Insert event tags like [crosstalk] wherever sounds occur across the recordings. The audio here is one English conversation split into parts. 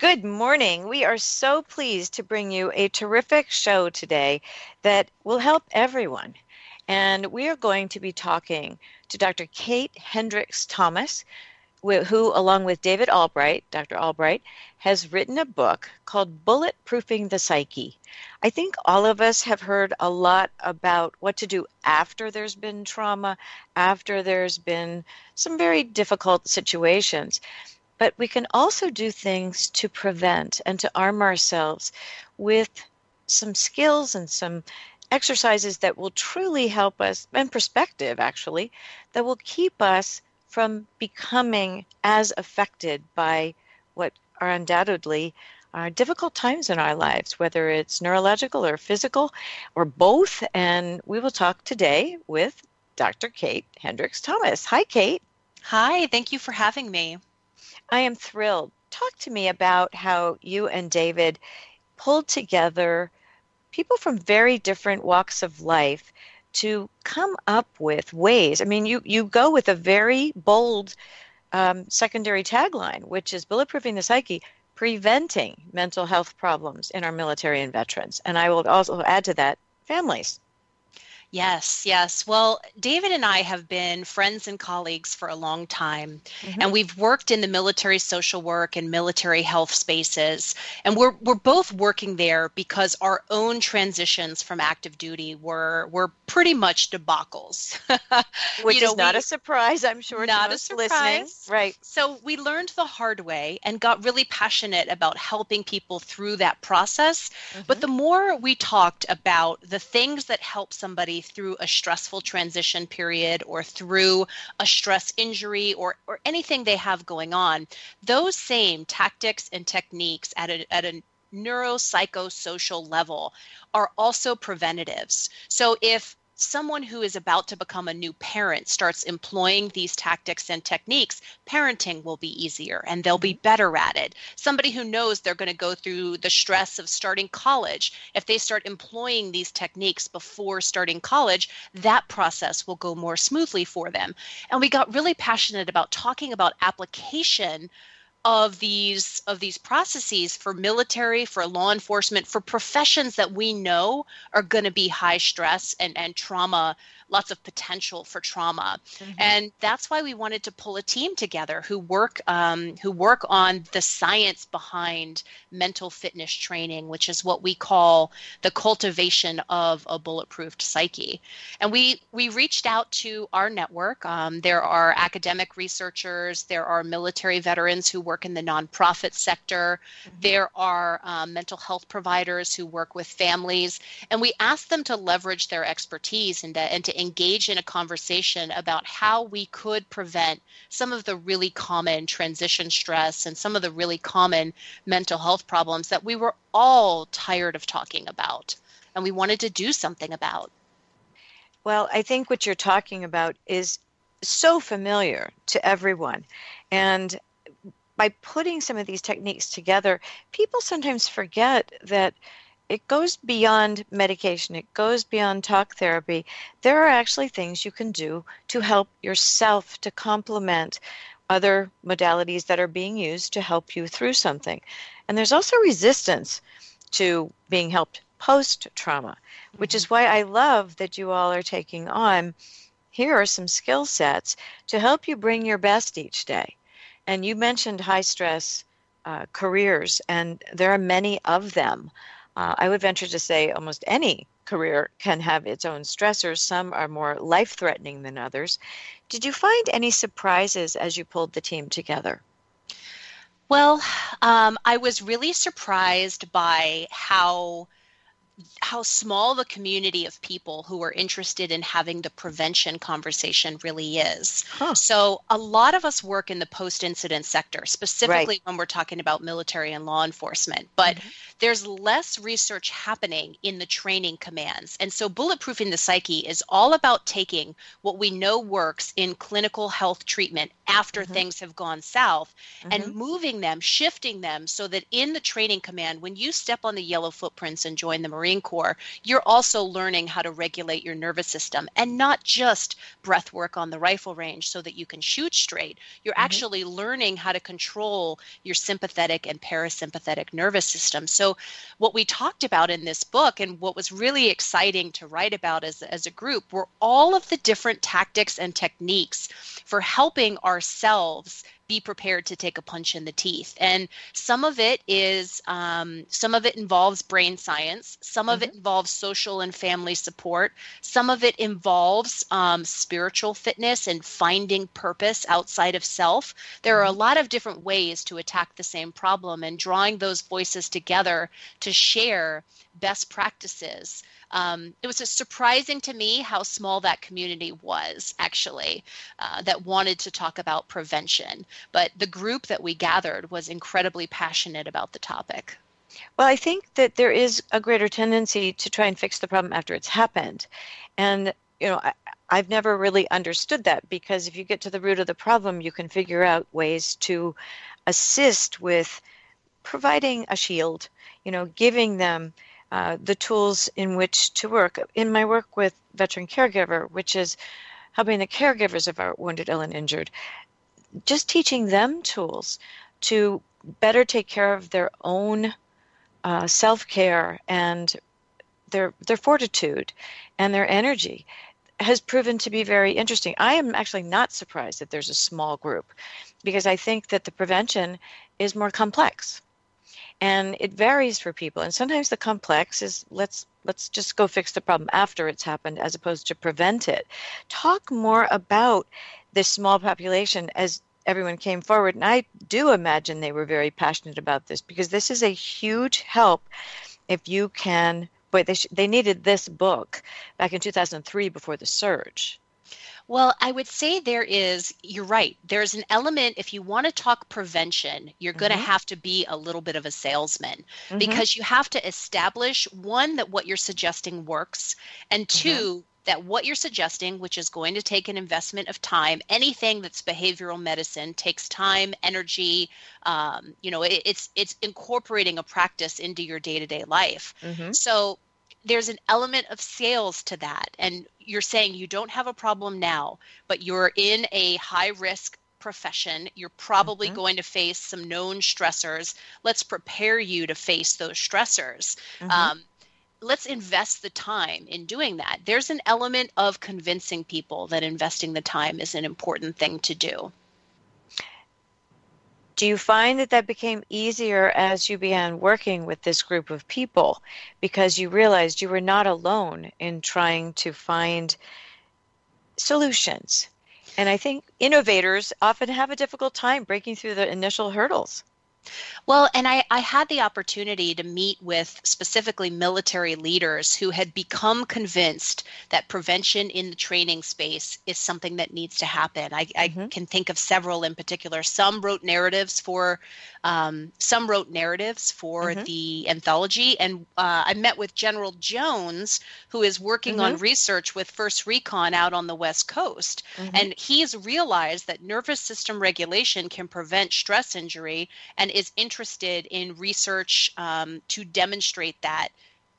Good morning. We are so pleased to bring you a terrific show today that will help everyone. And we are going to be talking to Dr. Kate Hendricks Thomas, who, along with David Albright, Dr. Albright, has written a book called Bulletproofing the Psyche. I think all of us have heard a lot about what to do after there's been trauma, after there's been some very difficult situations. But we can also do things to prevent and to arm ourselves with some skills and some exercises that will truly help us, and perspective actually, that will keep us from becoming as affected by what are undoubtedly are difficult times in our lives, whether it's neurological or physical or both. And we will talk today with Dr. Kate Hendricks Thomas. Hi, Kate. Hi, thank you for having me. I am thrilled. Talk to me about how you and David pulled together people from very different walks of life to come up with ways. I mean, you, you go with a very bold um, secondary tagline, which is bulletproofing the psyche, preventing mental health problems in our military and veterans. And I will also add to that families. Yes, yes. Well, David and I have been friends and colleagues for a long time, mm-hmm. and we've worked in the military social work and military health spaces. And we're we're both working there because our own transitions from active duty were were pretty much debacles. [laughs] Which you know, is not we, a surprise, I'm sure. Not a surprise, listening. right? So we learned the hard way and got really passionate about helping people through that process. Mm-hmm. But the more we talked about the things that help somebody through a stressful transition period or through a stress injury or, or anything they have going on, those same tactics and techniques at a, at a neuropsychosocial level are also preventatives. So if someone who is about to become a new parent starts employing these tactics and techniques, parenting will be easier and they'll be mm-hmm. better at it. Somebody who knows they're going to go through the stress of starting college, if they start employing these techniques before starting college, that process will go more smoothly for them. And we got really passionate about talking about application of these of these processes for military for law enforcement for professions that we know are going to be high stress and and trauma lots of potential for trauma. Mm-hmm. and that's why we wanted to pull a team together who work um, who work on the science behind mental fitness training which is what we call the cultivation of a bulletproofed psyche. And we we reached out to our network. Um, there are academic researchers there are military veterans who work in the nonprofit sector. Mm-hmm. there are um, mental health providers who work with families. And we asked them to leverage their expertise and to, and to engage in a conversation about how we could prevent some of the really common transition stress and some of the really common mental health problems that we were all tired of talking about and we wanted to do something about. Well, I think what you're talking about is so familiar to everyone. And by putting some of these techniques together, people sometimes forget that it goes beyond medication, it goes beyond talk therapy. There are actually things you can do to help yourself to complement other modalities that are being used to help you through something. And there's also resistance to being helped post trauma, which is mm-hmm. why I love that you all are taking on. Here are some skill sets to help you bring your best each day. And you mentioned high stress uh, careers, and there are many of them. Uh, I would venture to say almost any career can have its own stressors. Some are more life threatening than others. Did you find any surprises as you pulled the team together? Well, um, I was really surprised by how how small the community of people who are interested in having the prevention conversation really is. Huh. So, a lot of us work in the post incident sector, specifically right. when we're talking about military and law enforcement, but mm-hmm. there's less research happening in the training commands. And so, bulletproofing the psyche is all about taking what we know works in clinical health treatment after mm-hmm. things have gone south mm-hmm. and moving them, shifting them so that in the training command, when you step on the yellow footprints and join the Marine Corps, you're also learning how to regulate your nervous system and not just breath work on the rifle range so that you can shoot straight. You're mm-hmm. actually learning how to control your sympathetic and parasympathetic nervous system. So, what we talked about in this book and what was really exciting to write about as, as a group were all of the different tactics and techniques for helping ourselves be prepared to take a punch in the teeth. And some of it is, um, some of it involves brain science, some mm-hmm. of it mm-hmm. involves social and family support, some of it involves um, spiritual fitness and finding purpose outside of self. There are a mm-hmm. lot of different ways to attack the same problem, and drawing those voices together to share best practices um, it was just surprising to me how small that community was actually uh, that wanted to talk about prevention. But the group that we gathered was incredibly passionate about the topic. Well, I think that there is a greater tendency to try and fix the problem after it's happened. And, you know, I, I've never really understood that because if you get to the root of the problem, you can figure out ways to assist with providing a shield, you know, giving them uh, the tools in which to work. In my work with Veteran Caregiver, which is helping the caregivers of our wounded, ill, and injured, just teaching them tools to better take care of their own uh, self care and their their fortitude and their energy has proven to be very interesting. I am actually not surprised that there's a small group because I think that the prevention is more complex and it varies for people. And sometimes the complex is let's let's just go fix the problem after it's happened as opposed to prevent it. Talk more about this small population as everyone came forward. And i do imagine they were very passionate about this because this is a huge help if you can but they, sh- they needed this book back in 2003 before the surge well, I would say there is, you're right. There's an element, if you want to talk prevention, you're mm-hmm. going to have to be a little bit of a salesman mm-hmm. because you have to establish one, that what you're suggesting works, and mm-hmm. 2 mm-hmm. that what you're suggesting, which is going to take an investment of time, anything that's behavioral medicine takes time, energy. Um, you know, it, it's it's incorporating a practice into your day to day life. Mm-hmm. So there's an element of sales to that. And you're saying you don't have a problem now, but you're in a high risk profession. You're probably mm-hmm. going to face some known stressors. Let's prepare you to face those stressors. Mm-hmm. Um, let's invest the time in doing that. There's an element of convincing people that investing the time is an important thing to do. Do you find that that became easier as you began working with this group of people because you realized you were not alone in trying to find solutions? And I think innovators often have a difficult time breaking through the initial hurdles. Well, and I, I had the opportunity to meet with specifically military leaders who had become convinced that prevention in the training space is something that needs to happen. I, mm-hmm. I can think of several in particular. Some wrote narratives for um, some wrote narratives for mm-hmm. the anthology, and uh, I met with General Jones, who is working mm-hmm. on research with First Recon out on the West Coast, mm-hmm. and he's realized that nervous system regulation can prevent stress injury and is interested in research um, to demonstrate that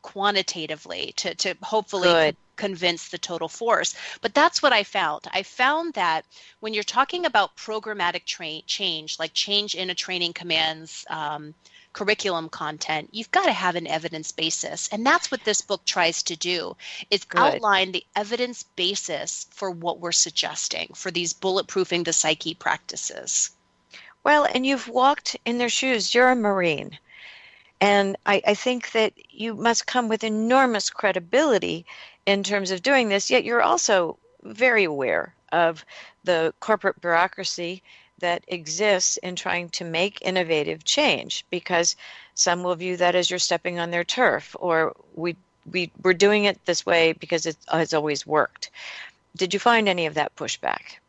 quantitatively to, to hopefully Good. convince the total force. But that's what I found. I found that when you're talking about programmatic tra- change, like change in a training commands um, curriculum content, you've got to have an evidence basis. And that's what this book tries to do is Good. outline the evidence basis for what we're suggesting for these bulletproofing the psyche practices. Well, and you've walked in their shoes. You're a Marine. And I, I, think that you must come with enormous credibility in terms of doing this, yet you're also very aware of the corporate bureaucracy that exists in trying to make innovative change because some will view that as you're stepping on their turf or we we we're doing it this way because it has always worked. Did you find any of that pushback?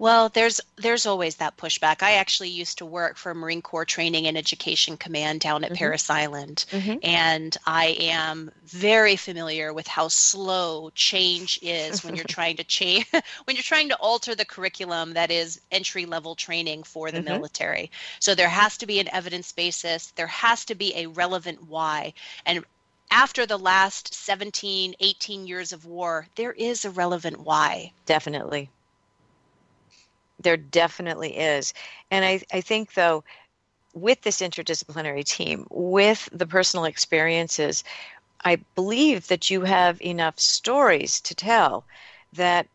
Well, there's there's always that pushback. I actually used to work for Marine Corps Training and Education Command down at mm-hmm. Parris Island, mm-hmm. and I am very familiar with how slow change is when you're [laughs] trying to change [laughs] when you're trying to alter the curriculum that is entry level training for the mm-hmm. military. So there has to be an evidence basis. There has to be a relevant why, and after the last 17, 18 years of war, there is a relevant why. Definitely. There definitely is. And I, I think, though, with this interdisciplinary team, with the personal experiences, I believe that you have enough stories to tell that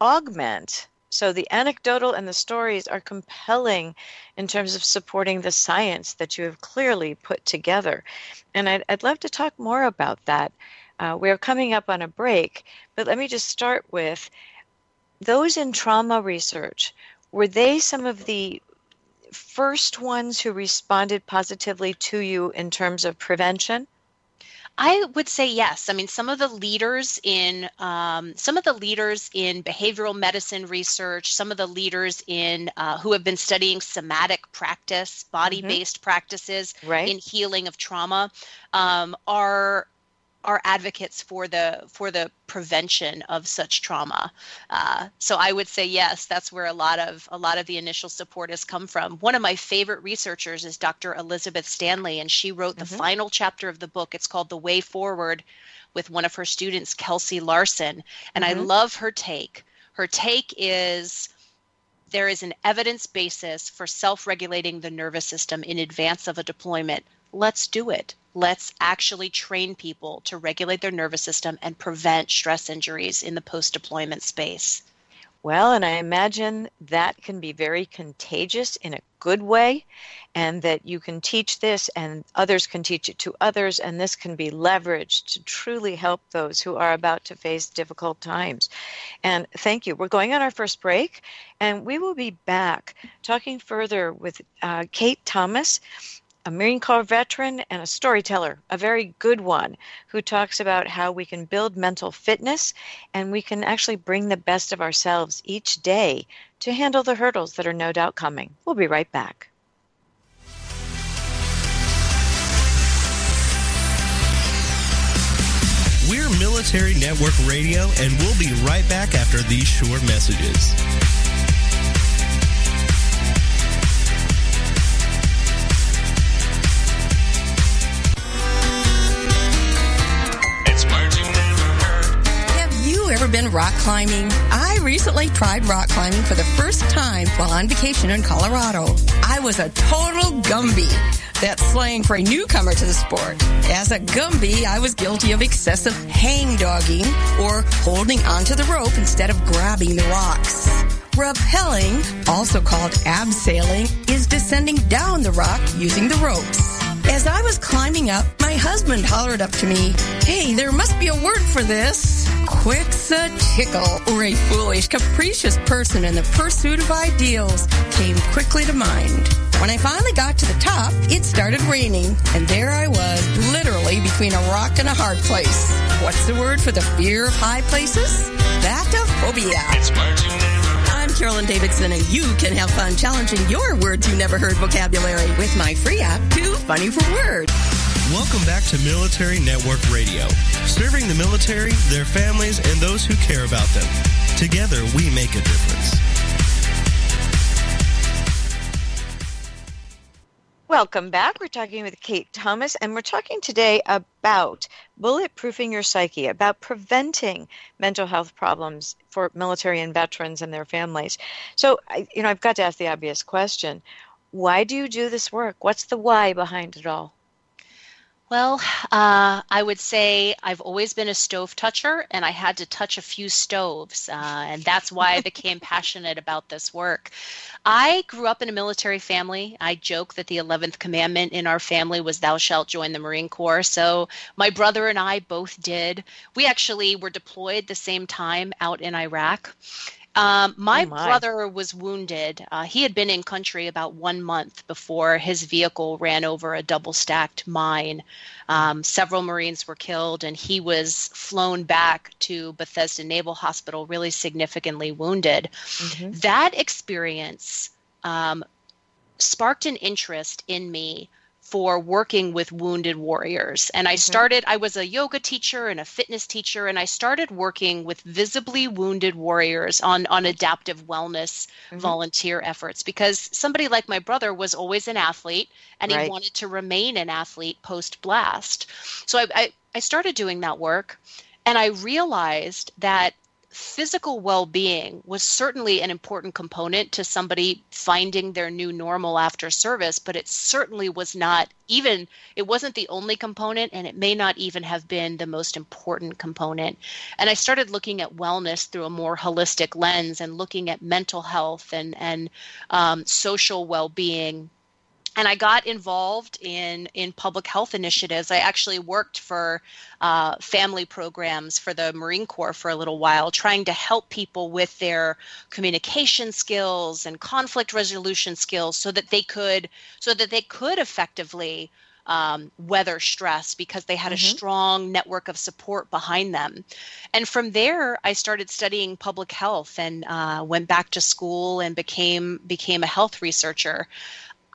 augment. So the anecdotal and the stories are compelling in terms of supporting the science that you have clearly put together. And I'd, I'd love to talk more about that. Uh, we're coming up on a break, but let me just start with those in trauma research, were they some of the first ones who responded positively to you in terms of prevention? I would say yes. I mean, some of the leaders in um, some of the leaders in behavioral medicine research, some of the leaders in uh, who have been studying somatic practice, body-based mm-hmm. practices right. in healing of trauma, um, are are advocates for the for the prevention of such trauma. Uh, so I would say yes, that's where a lot of a lot of the initial support has come from. One of my favorite researchers is Dr. Elizabeth Stanley, and she wrote the mm-hmm. final chapter of the book. It's called The Way Forward, with one of her students, Kelsey Larson, and mm-hmm. I love her take. Her take is there is an evidence basis for self regulating the nervous system in advance of a deployment. Let's do it let's actually train people to regulate their nervous system and prevent stress injuries in the post deployment space. Well, and I imagine that can be very contagious in a good way, and that you can teach this and others can teach it to others, and this can be leveraged to truly help those who are about to face difficult times. And thank you. We're going on our first break, and we will be back talking further with uh, Kate Thomas a Marine Corps veteran and a storyteller, a very good one, who talks about how we can build mental fitness and we can actually bring the best of ourselves each day to handle the hurdles that are no doubt coming. We'll be right back. We're Military Network Radio, and we'll be right back after these short messages. Been rock climbing? I recently tried rock climbing for the first time while on vacation in Colorado. I was a total Gumby. That's slang for a newcomer to the sport. As a Gumby, I was guilty of excessive hang dogging or holding onto the rope instead of grabbing the rocks. Rappelling, also called abseiling, is descending down the rock using the ropes. As I was climbing up, my husband hollered up to me, Hey, there must be a word for this. Quixotical, or a foolish, capricious person in the pursuit of ideals, came quickly to mind. When I finally got to the top, it started raining, and there I was, literally between a rock and a hard place. What's the word for the fear of high places? Batophobia. I'm Carolyn Davidson, and you can have fun challenging your words you never heard vocabulary with my free app, Too Funny for Words. Welcome back to Military Network Radio, serving the military, their families, and those who care about them. Together, we make a difference. Welcome back. We're talking with Kate Thomas, and we're talking today about bulletproofing your psyche, about preventing mental health problems for military and veterans and their families. So, you know, I've got to ask the obvious question why do you do this work? What's the why behind it all? Well, uh, I would say I've always been a stove toucher, and I had to touch a few stoves, uh, and that's why I [laughs] became passionate about this work. I grew up in a military family. I joke that the 11th commandment in our family was, Thou shalt join the Marine Corps. So my brother and I both did. We actually were deployed the same time out in Iraq. Um, my, oh my, brother was wounded. Uh, he had been in country about one month before his vehicle ran over a double stacked mine. Um, several Marines were killed, and he was flown back to Bethesda Naval Hospital really significantly wounded. Mm-hmm. That experience um, sparked an interest in me for working with wounded warriors. And I mm-hmm. started, I was a yoga teacher and a fitness teacher, and I started working with visibly wounded warriors on, on adaptive wellness mm-hmm. volunteer efforts because somebody like my brother was always an athlete and right. he wanted to remain an athlete post blast. So I, I, I started doing that work and I realized that physical well being was certainly an important component to somebody finding their new normal after service, but it certainly was not even, it wasn't the only component, and it may not even have been the most important component. And I started looking at wellness through a more holistic lens and looking at mental health and, and um, social well being and I got involved in in public health initiatives. I actually worked for uh, family programs for the Marine Corps for a little while, trying to help people with their communication skills and conflict resolution skills, so that they could so that they could effectively um, weather stress because they had mm-hmm. a strong network of support behind them. And from there, I started studying public health and uh, went back to school and became became a health researcher.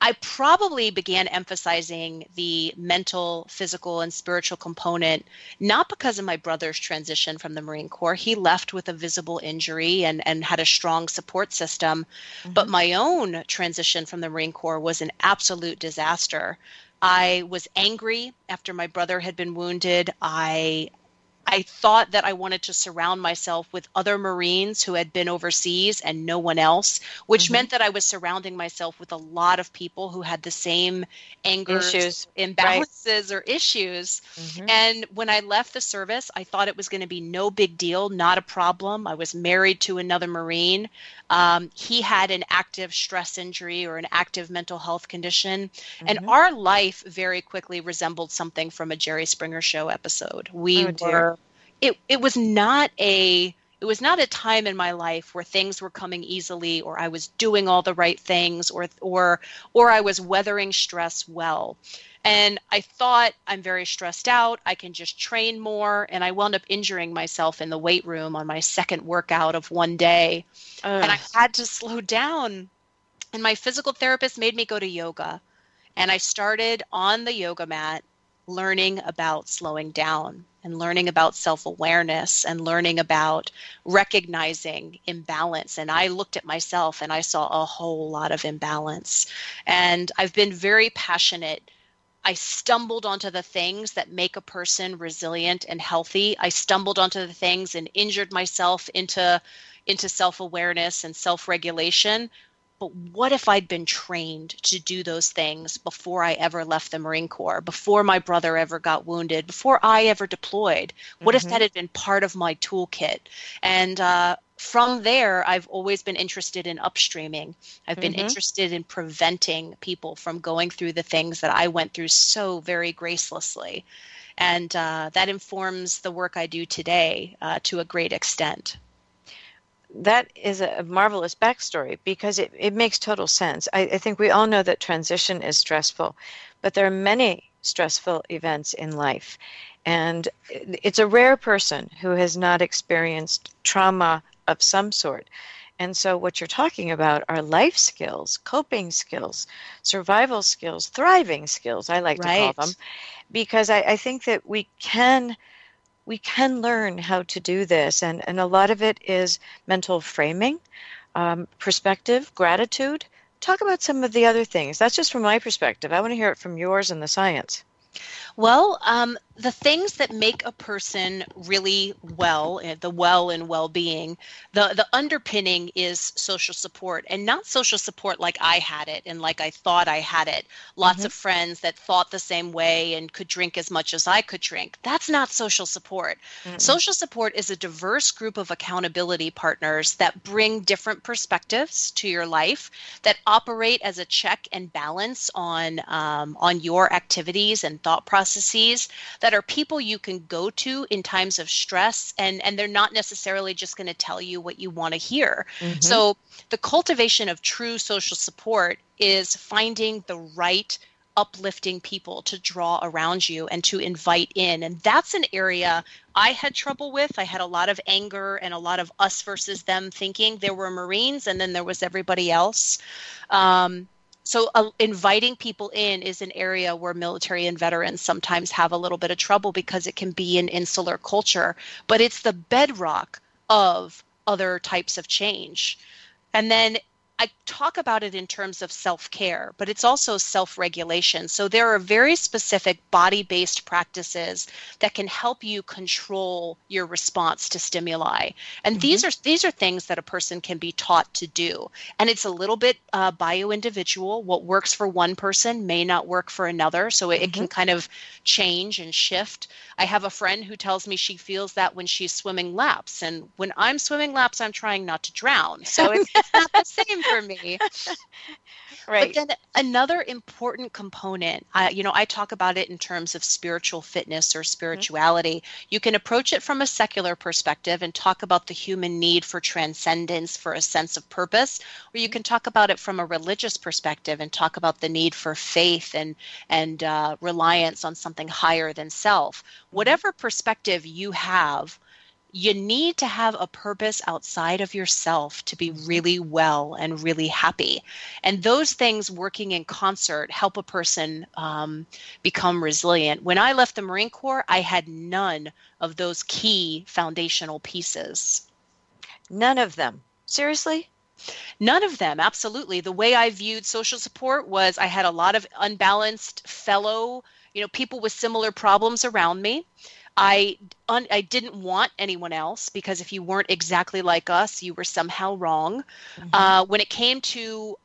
I probably began emphasizing the mental, physical, and spiritual component, not because of my brother's transition from the Marine Corps. He left with a visible injury and, and had a strong support system. Mm-hmm. But my own transition from the Marine Corps was an absolute disaster. I was angry after my brother had been wounded. I I thought that I wanted to surround myself with other Marines who had been overseas and no one else, which mm-hmm. meant that I was surrounding myself with a lot of people who had the same anger issues, imbalances, right. or issues. Mm-hmm. And when I left the service, I thought it was going to be no big deal, not a problem. I was married to another Marine. Um, he had an active stress injury or an active mental health condition. Mm-hmm. And our life very quickly resembled something from a Jerry Springer show episode. We oh, were it it was not a it was not a time in my life where things were coming easily or I was doing all the right things or or or I was weathering stress well. And I thought I'm very stressed out. I can just train more. And I wound up injuring myself in the weight room on my second workout of one day. Ugh. And I had to slow down. And my physical therapist made me go to yoga. And I started on the yoga mat learning about slowing down and learning about self awareness and learning about recognizing imbalance. And I looked at myself and I saw a whole lot of imbalance. And I've been very passionate. I stumbled onto the things that make a person resilient and healthy. I stumbled onto the things and injured myself into into self-awareness and self-regulation but what if I'd been trained to do those things before I ever left the Marine Corps, before my brother ever got wounded, before I ever deployed? What mm-hmm. if that had been part of my toolkit? And uh, from there, I've always been interested in upstreaming. I've been mm-hmm. interested in preventing people from going through the things that I went through so very gracelessly. And uh, that informs the work I do today uh, to a great extent that is a marvelous backstory because it, it makes total sense. I, I think we all know that transition is stressful, but there are many stressful events in life. And it's a rare person who has not experienced trauma of some sort. And so, what you're talking about are life skills, coping skills, survival skills, thriving skills, I like right. to call them, because I, I think that we can we can learn how to do this. And, and a lot of it is mental framing, um, perspective, gratitude. Talk about some of the other things. That's just from my perspective. I want to hear it from yours and the science. Well, um, the things that make a person really well, eh, the well and well-being, the the underpinning is social support, and not social support like I had it and like I thought I had it. Lots mm-hmm. of friends that thought the same way and could drink as much as I could drink. That's not social support. Mm-hmm. Social support is a diverse group of accountability partners that bring different perspectives to your life, that operate as a check and balance on um, on your activities and thought processes that that are people you can go to in times of stress and and they're not necessarily just going to tell you what you want to hear. Mm-hmm. So the cultivation of true social support is finding the right uplifting people to draw around you and to invite in. And that's an area I had trouble with. I had a lot of anger and a lot of us versus them thinking. There were Marines and then there was everybody else. Um, so uh, inviting people in is an area where military and veterans sometimes have a little bit of trouble because it can be an insular culture, but it's the bedrock of other types of change. And then I talk about it in terms of self care, but it's also self regulation. So there are very specific body based practices that can help you control your response to stimuli. And mm-hmm. these are these are things that a person can be taught to do. And it's a little bit uh, bio individual. What works for one person may not work for another. So it, mm-hmm. it can mm-hmm. kind of change and shift. I have a friend who tells me she feels that when she's swimming laps. And when I'm swimming laps, I'm trying not to drown. So it's not the same for me. [laughs] right. But then another important component, uh, you know, I talk about it in terms of spiritual fitness or spirituality. Mm-hmm. You can approach it from a secular perspective and talk about the human need for transcendence, for a sense of purpose, or you can talk about it from a religious perspective and talk about the need for faith and and uh, reliance on something higher than self. Mm-hmm. Whatever perspective you have you need to have a purpose outside of yourself to be really well and really happy. And those things working in concert help a person um, become resilient. When I left the Marine Corps, I had none of those key foundational pieces. None of them. Seriously? None of them, absolutely. The way I viewed social support was I had a lot of unbalanced fellow, you know, people with similar problems around me. I un, I didn't want anyone else because if you weren't exactly like us, you were somehow wrong. Mm-hmm. Uh, when it came to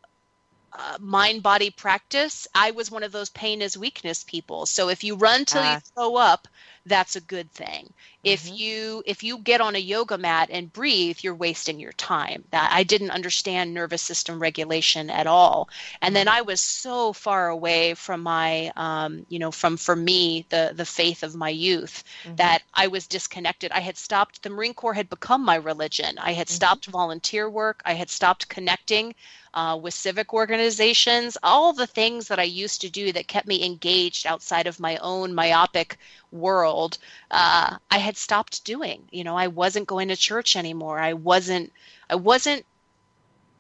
uh, mind body practice, I was one of those pain is weakness people. So if you run till uh. you ah. throw up, that's a good thing. Mm-hmm. If you if you get on a yoga mat and breathe, you're wasting your time. That I didn't understand nervous system regulation at all. And then mm-hmm. I was so far away from my um, you know, from for me, the the faith of my youth mm-hmm. that I was disconnected. I had stopped the Marine Corps had become my religion. I had mm-hmm. stopped volunteer work. I had stopped connecting uh, with civic organizations, all the things that I used to do that kept me engaged outside of my own myopic world, uh, I had stopped doing. You know, I wasn't going to church anymore. I wasn't. I wasn't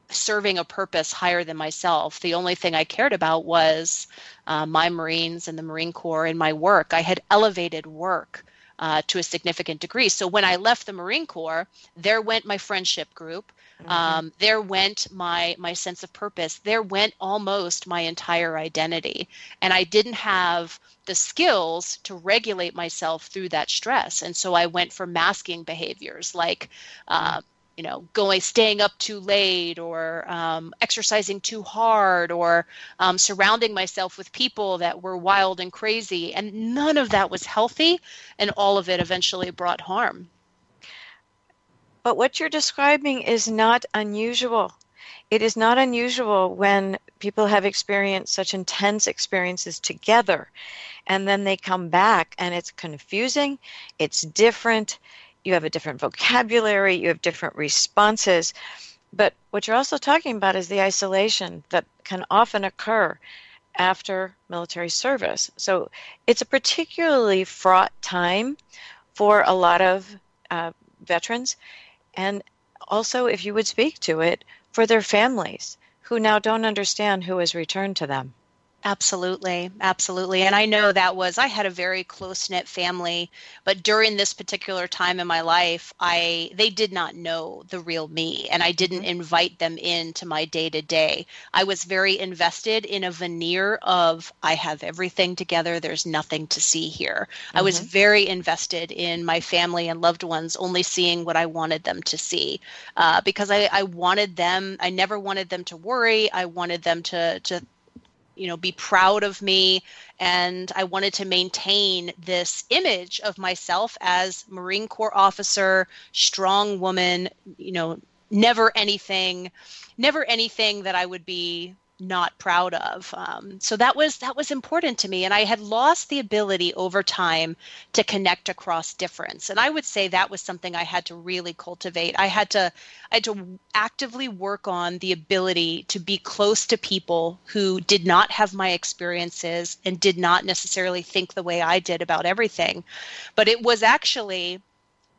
serving a purpose higher than myself. The only thing I cared about was uh, my Marines and the Marine Corps and my work. I had elevated work uh, to a significant degree. So when I left the Marine Corps, there went my friendship group. Mm-hmm. Um, there went my my sense of purpose. There went almost my entire identity, and I didn't have the skills to regulate myself through that stress. And so I went for masking behaviors like. Uh, you know, going, staying up too late, or um, exercising too hard, or um, surrounding myself with people that were wild and crazy, and none of that was healthy, and all of it eventually brought harm. But what you're describing is not unusual. It is not unusual when people have experienced such intense experiences together and then they come back and it's confusing, it's different, you have a different vocabulary, you have different responses. But what you're also talking about is the isolation that can often occur after military service. So it's a particularly fraught time for a lot of uh, veterans and also if you would speak to it for their families who now don't understand who has returned to them. Absolutely, absolutely. And I know that was I had a very close knit family, but during this particular time in my life, I they did not know the real me, and I didn't mm-hmm. invite them into my day to day. I was very invested in a veneer of I have everything together. There's nothing to see here. Mm-hmm. I was mm-hmm. very invested in my family and loved ones, only seeing what I wanted them to see, uh, because I, I wanted them. I never wanted them to worry. I wanted them to to you know be proud of me and i wanted to maintain this image of myself as marine corps officer strong woman you know never anything never anything that i would be not proud of. Um, so that was that was important to me, and I had lost the ability over time to connect across difference. And I would say that was something I had to really cultivate. I had to I had to actively work on the ability to be close to people who did not have my experiences and did not necessarily think the way I did about everything. But it was actually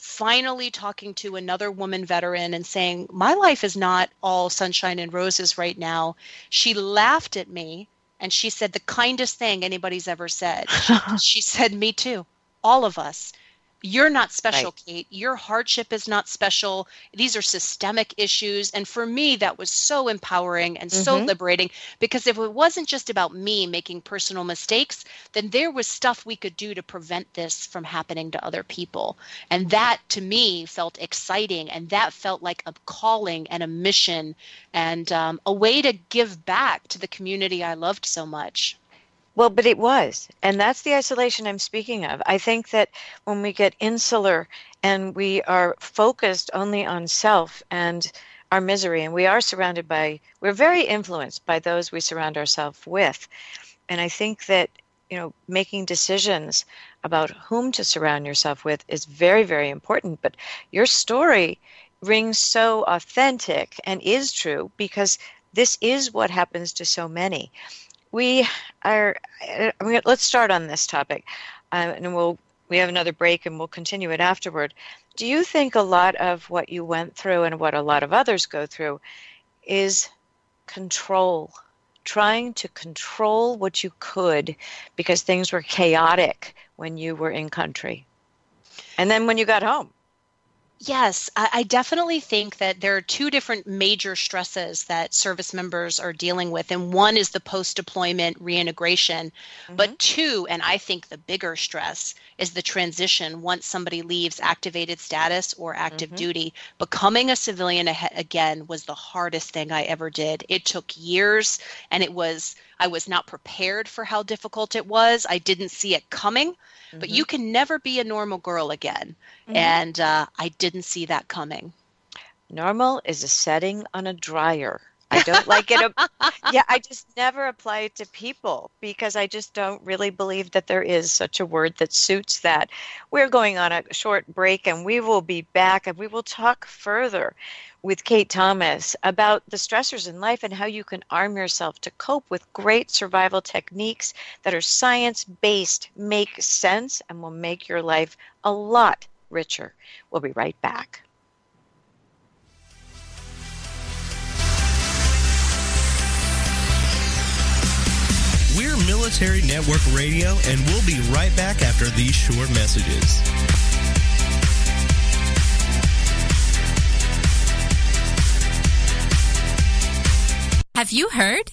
finally talking to another woman veteran and saying, My life is not all sunshine and roses right now. She laughed at me and she said the kindest thing anybody's ever said. she [laughs] said, Me too. All of us. You're not special, right. Kate. Your hardship is not special. These are systemic issues. And for me, that was so empowering and mm-hmm. so liberating because if it wasn't just about me making personal mistakes, then there was stuff we could do to prevent this from happening to other people. And that to me felt exciting. And that felt like a calling and a mission and um, a way to give back to the community I loved so much. Well, but it was. And that's the isolation I'm speaking of. I think that when we get insular and we are focused only on self and our misery, and we are surrounded by, we're very influenced by those we surround ourselves with. And I think that, you know, making decisions about whom to surround yourself with is very, very important. But your story rings so authentic and is true because this is what happens to so many we are. Mean, let's start on this topic, uh, and we'll we have another break and we'll continue it afterward. Do you think a lot of what you went through and what a lot of others go through is control? Trying to control what you could because things were chaotic when you were in country. And then when you got home. Yes, I, I, definitely think that there are two different major stresses that service members are dealing with. And one is the post deployment reintegration. Mm-hmm. But two, and I think the bigger stress, is the transition once somebody leaves activated status or active mm-hmm. duty. Becoming a civilian again was the hardest thing I ever did. It took years and it was, I was not prepared for how difficult it was. I didn't see it coming. Mm-hmm. But you can never be a normal girl again. Mm-hmm. And uh, I didn't see that coming. Normal is a setting on a dryer. I don't like it. [laughs] yeah, I just never apply it to people because I just don't really believe that there is such a word that suits that. We're going on a short break and we will be back and we will talk further with Kate Thomas about the stressors in life and how you can arm yourself to cope with great survival techniques that are science based, make sense, and will make your life a lot richer. We'll be right back. We're Military Network Radio, and we'll be right back after these short messages. Have you heard?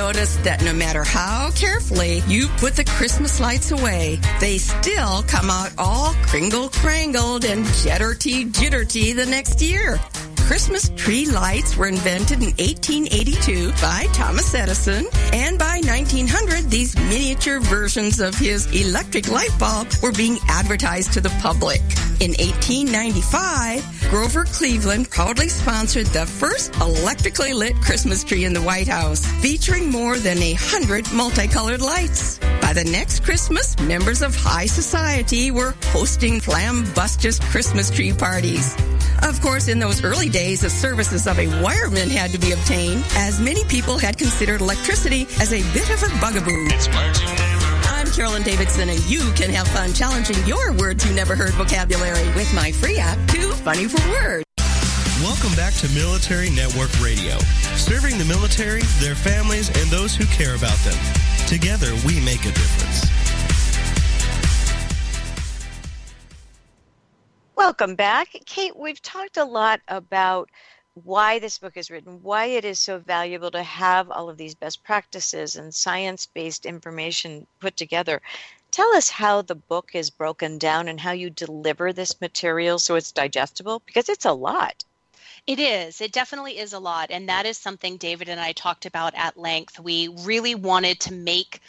Noticed that no matter how carefully you put the Christmas lights away, they still come out all kringle crangled and jitterty jitterty the next year. Christmas tree lights were invented in 1882 by Thomas Edison, and by 1900, these miniature versions of his electric light bulb were being advertised to the public. In 1895, Grover Cleveland proudly sponsored the first electrically lit Christmas tree in the White House, featuring more than a hundred multicolored lights. By the next Christmas, members of high society were hosting flambustious Christmas tree parties. Of course, in those early days, the services of a wireman had to be obtained, as many people had considered electricity as a bit of a bugaboo. I'm Carolyn Davidson, and you can have fun challenging your words you never heard vocabulary with my free app, Too Funny for Words. Welcome back to Military Network Radio, serving the military, their families, and those who care about them. Together, we make a difference. Welcome back. Kate, we've talked a lot about why this book is written, why it is so valuable to have all of these best practices and science based information put together. Tell us how the book is broken down and how you deliver this material so it's digestible because it's a lot. It is. It definitely is a lot. And that is something David and I talked about at length. We really wanted to make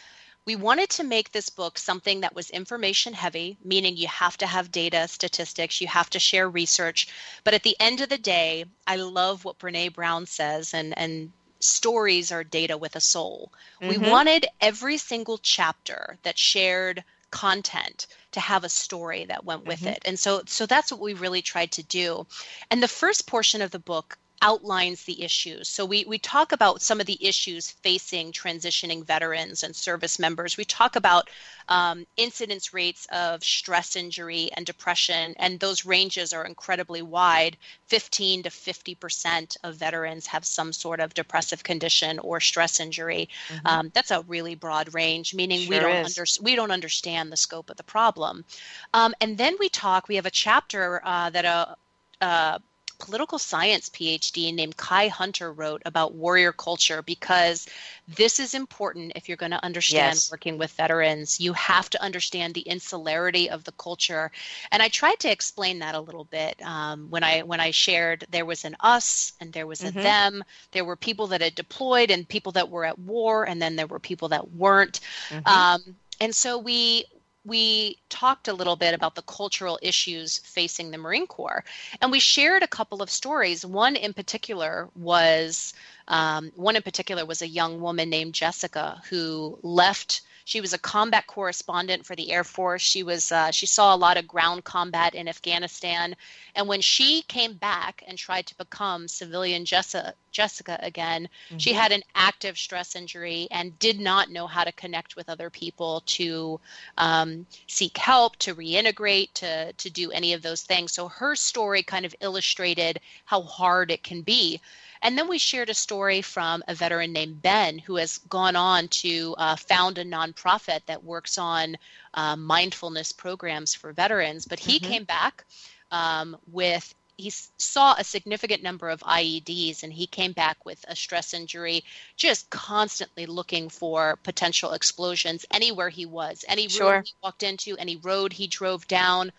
we wanted to make this book something that was information heavy, meaning you have to have data, statistics, you have to share research. But at the end of the day, I love what Brene Brown says, and, and stories are data with a soul. Mm-hmm. We wanted every single chapter that shared content to have a story that went with mm-hmm. it. And so so that's what we really tried to do. And the first portion of the book outlines the issues. So we, we talk about some of the issues facing transitioning veterans and service members. We talk about um, incidence rates of stress injury and depression, and those ranges are incredibly wide. 15 to 50 percent of veterans have some sort of depressive condition or stress injury. Mm-hmm. Um, that's a really broad range, meaning sure we don't under, we don't understand the scope of the problem. Um, and then we talk. We have a chapter uh, that a uh, political science PhD named Kai Hunter wrote about warrior culture because this is important if you're going to understand yes. working with veterans. You have to understand the insularity of the culture, and I tried to explain that a little bit um, when I when I shared there was an us and there was a mm-hmm. them. There were people that had deployed and people that were at war, and then there were people that weren't. Mm-hmm. Um, and so we we talked a little bit about the cultural issues facing the Marine Corps, and we shared a couple of stories. One in particular was um, one in particular was a young woman named Jessica who left she was a combat correspondent for the Air Force. She was uh, she saw a lot of ground combat in Afghanistan, and when she came back and tried to become civilian Jessica, Jessica again, mm-hmm. she had an active stress injury and did not know how to connect with other people to um, seek help, to reintegrate, to to do any of those things. So her story kind of illustrated how hard it can be. And then we shared a story from a veteran named Ben who has gone on to uh, found a nonprofit that works on uh, mindfulness programs for veterans. But he mm-hmm. came back um, with he saw a significant number of IEDs and he came back with a stress injury, just constantly looking for potential explosions anywhere he was, any sure. room he walked into, any road he drove down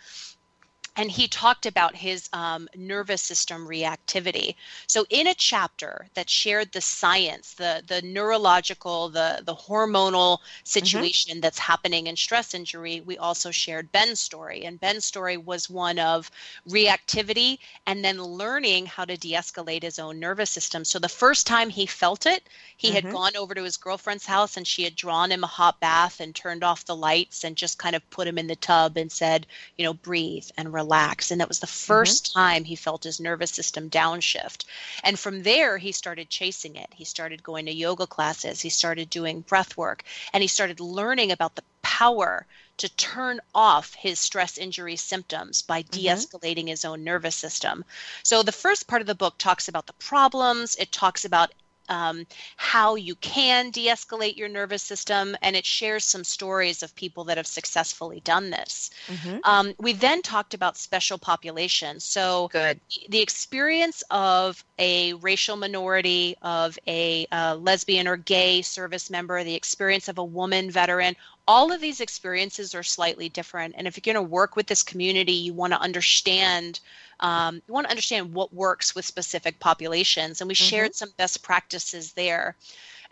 and he talked about his um, nervous system reactivity. So, in a chapter that shared the science, the the neurological, the the hormonal situation mm-hmm. that's happening in stress injury, we also shared Ben's story. And Ben's story was one of reactivity and then learning how to de-escalate his own nervous system. So, the first time he felt it, he mm-hmm. had gone over to his girlfriend's house and she had drawn him a hot bath and turned off the lights and just kind of put him in the tub and said, you know, breathe and relax relax. And that was the 1st mm-hmm. time he felt his nervous system downshift. And from there, he started chasing it. He started going to yoga classes, he started doing breath work, and he started learning about the power to turn off his stress injury symptoms by de escalating mm-hmm. his own nervous system. So, the first part of the book talks about the problems, it talks about um, how you can de escalate your nervous system, and it shares some stories of people that have successfully done this. Mm-hmm. Um, we then talked about special populations. So, Good. the experience of a racial minority, of a uh, lesbian or gay service member, the experience of a woman veteran, all of these experiences are slightly different. And if you're going to work with this community, you want to understand um, you want to understand what works with specific populations. And we mm-hmm. shared some best practices there.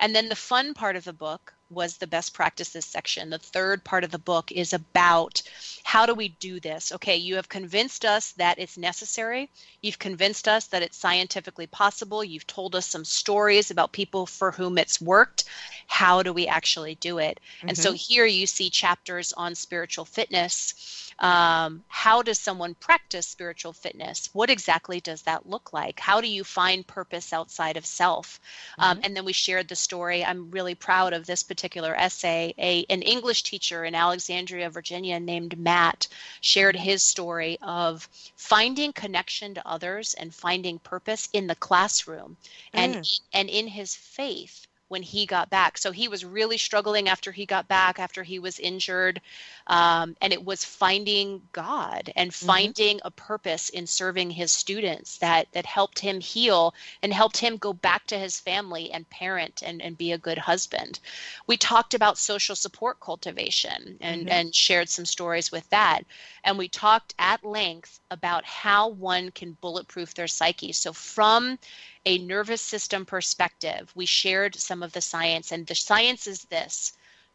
And then the fun part of the book was the best practices section. The third part of the book is about how do we do this? Okay, you have convinced us that it's necessary. You've convinced us that it's scientifically possible. You've told us some stories about people for whom it's worked. how do we actually do it? Mm-hmm. And so mm-hmm. here you see chapters on spiritual fitness um, how does someone practice spiritual fitness? What exactly does that look like? How do you find purpose outside of self? Um, mm-hmm. and then we shared the story. I'm really proud of this particular essay. A an English teacher in Alexandria, Virginia, named Matt, shared mm-hmm. his story of finding connection to others and finding purpose in the classroom, and mm. and in his faith when he got back. So he was really struggling after he got back, after he was injured. Um, and it was finding God and mm-hmm. finding mm-hmm. a purpose in serving his students that that helped him heal and helped him go back to his family and parent and, and be a good husband. We talked about social support cultivation and, mm-hmm. and shared some stories with that. And we talked at length about how one can bulletproof their psyche. So from a nervous system perspective, we shared some of the science, and the science is this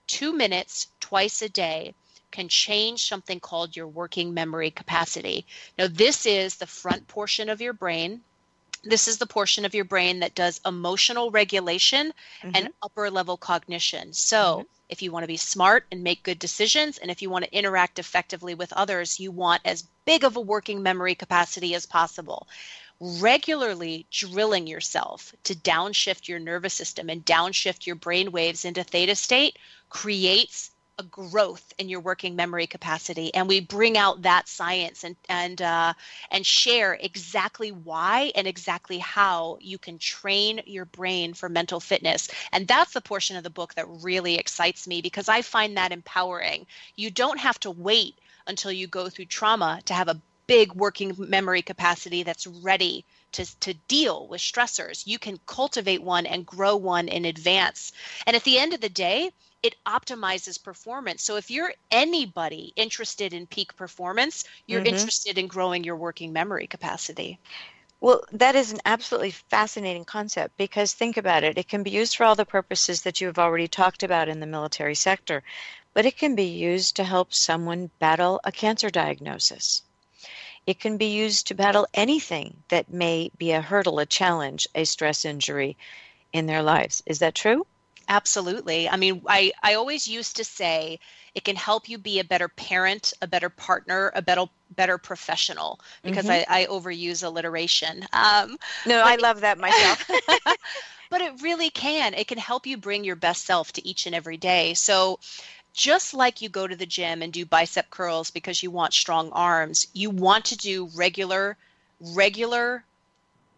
two minutes twice a day can change something called your working memory capacity. Now, this is the front portion of your brain. This is the portion of your brain that does emotional regulation mm-hmm. and upper level cognition. So, mm-hmm. if you want to be smart and make good decisions, and if you want to interact effectively with others, you want as big of a working memory capacity as possible regularly drilling yourself to downshift your nervous system and downshift your brain waves into theta state creates a growth in your working memory capacity. And we bring out that science and and uh, and share exactly why and exactly how you can train your brain for mental fitness. And that's the portion of the book that really excites me because i find that empowering. You don't have to wait until you go through trauma to have a big working memory capacity that's ready to, to deal with stressors. You can cultivate one and grow one in advance. And at the end of the day, it optimizes performance. So if you're anybody interested in peak performance, you're mm-hmm. interested in growing your working memory capacity. Well, that is an absolutely fascinating concept because think about it. It can be used for all the purposes that you have already talked about in the military sector, but it can be used to help someone battle a cancer diagnosis. It can be used to battle anything that may be a hurdle, a challenge, a stress injury in their lives. Is that true? Absolutely. I mean, I, I always used to say it can help you be a better parent, a better partner, a better better professional because mm-hmm. I, I overuse alliteration. Um, no, I love that myself. [laughs] but it really can. It can help you bring your best self to each and every day. So just like you go to the gym and do bicep curls because you want strong arms, you want to do regular, regular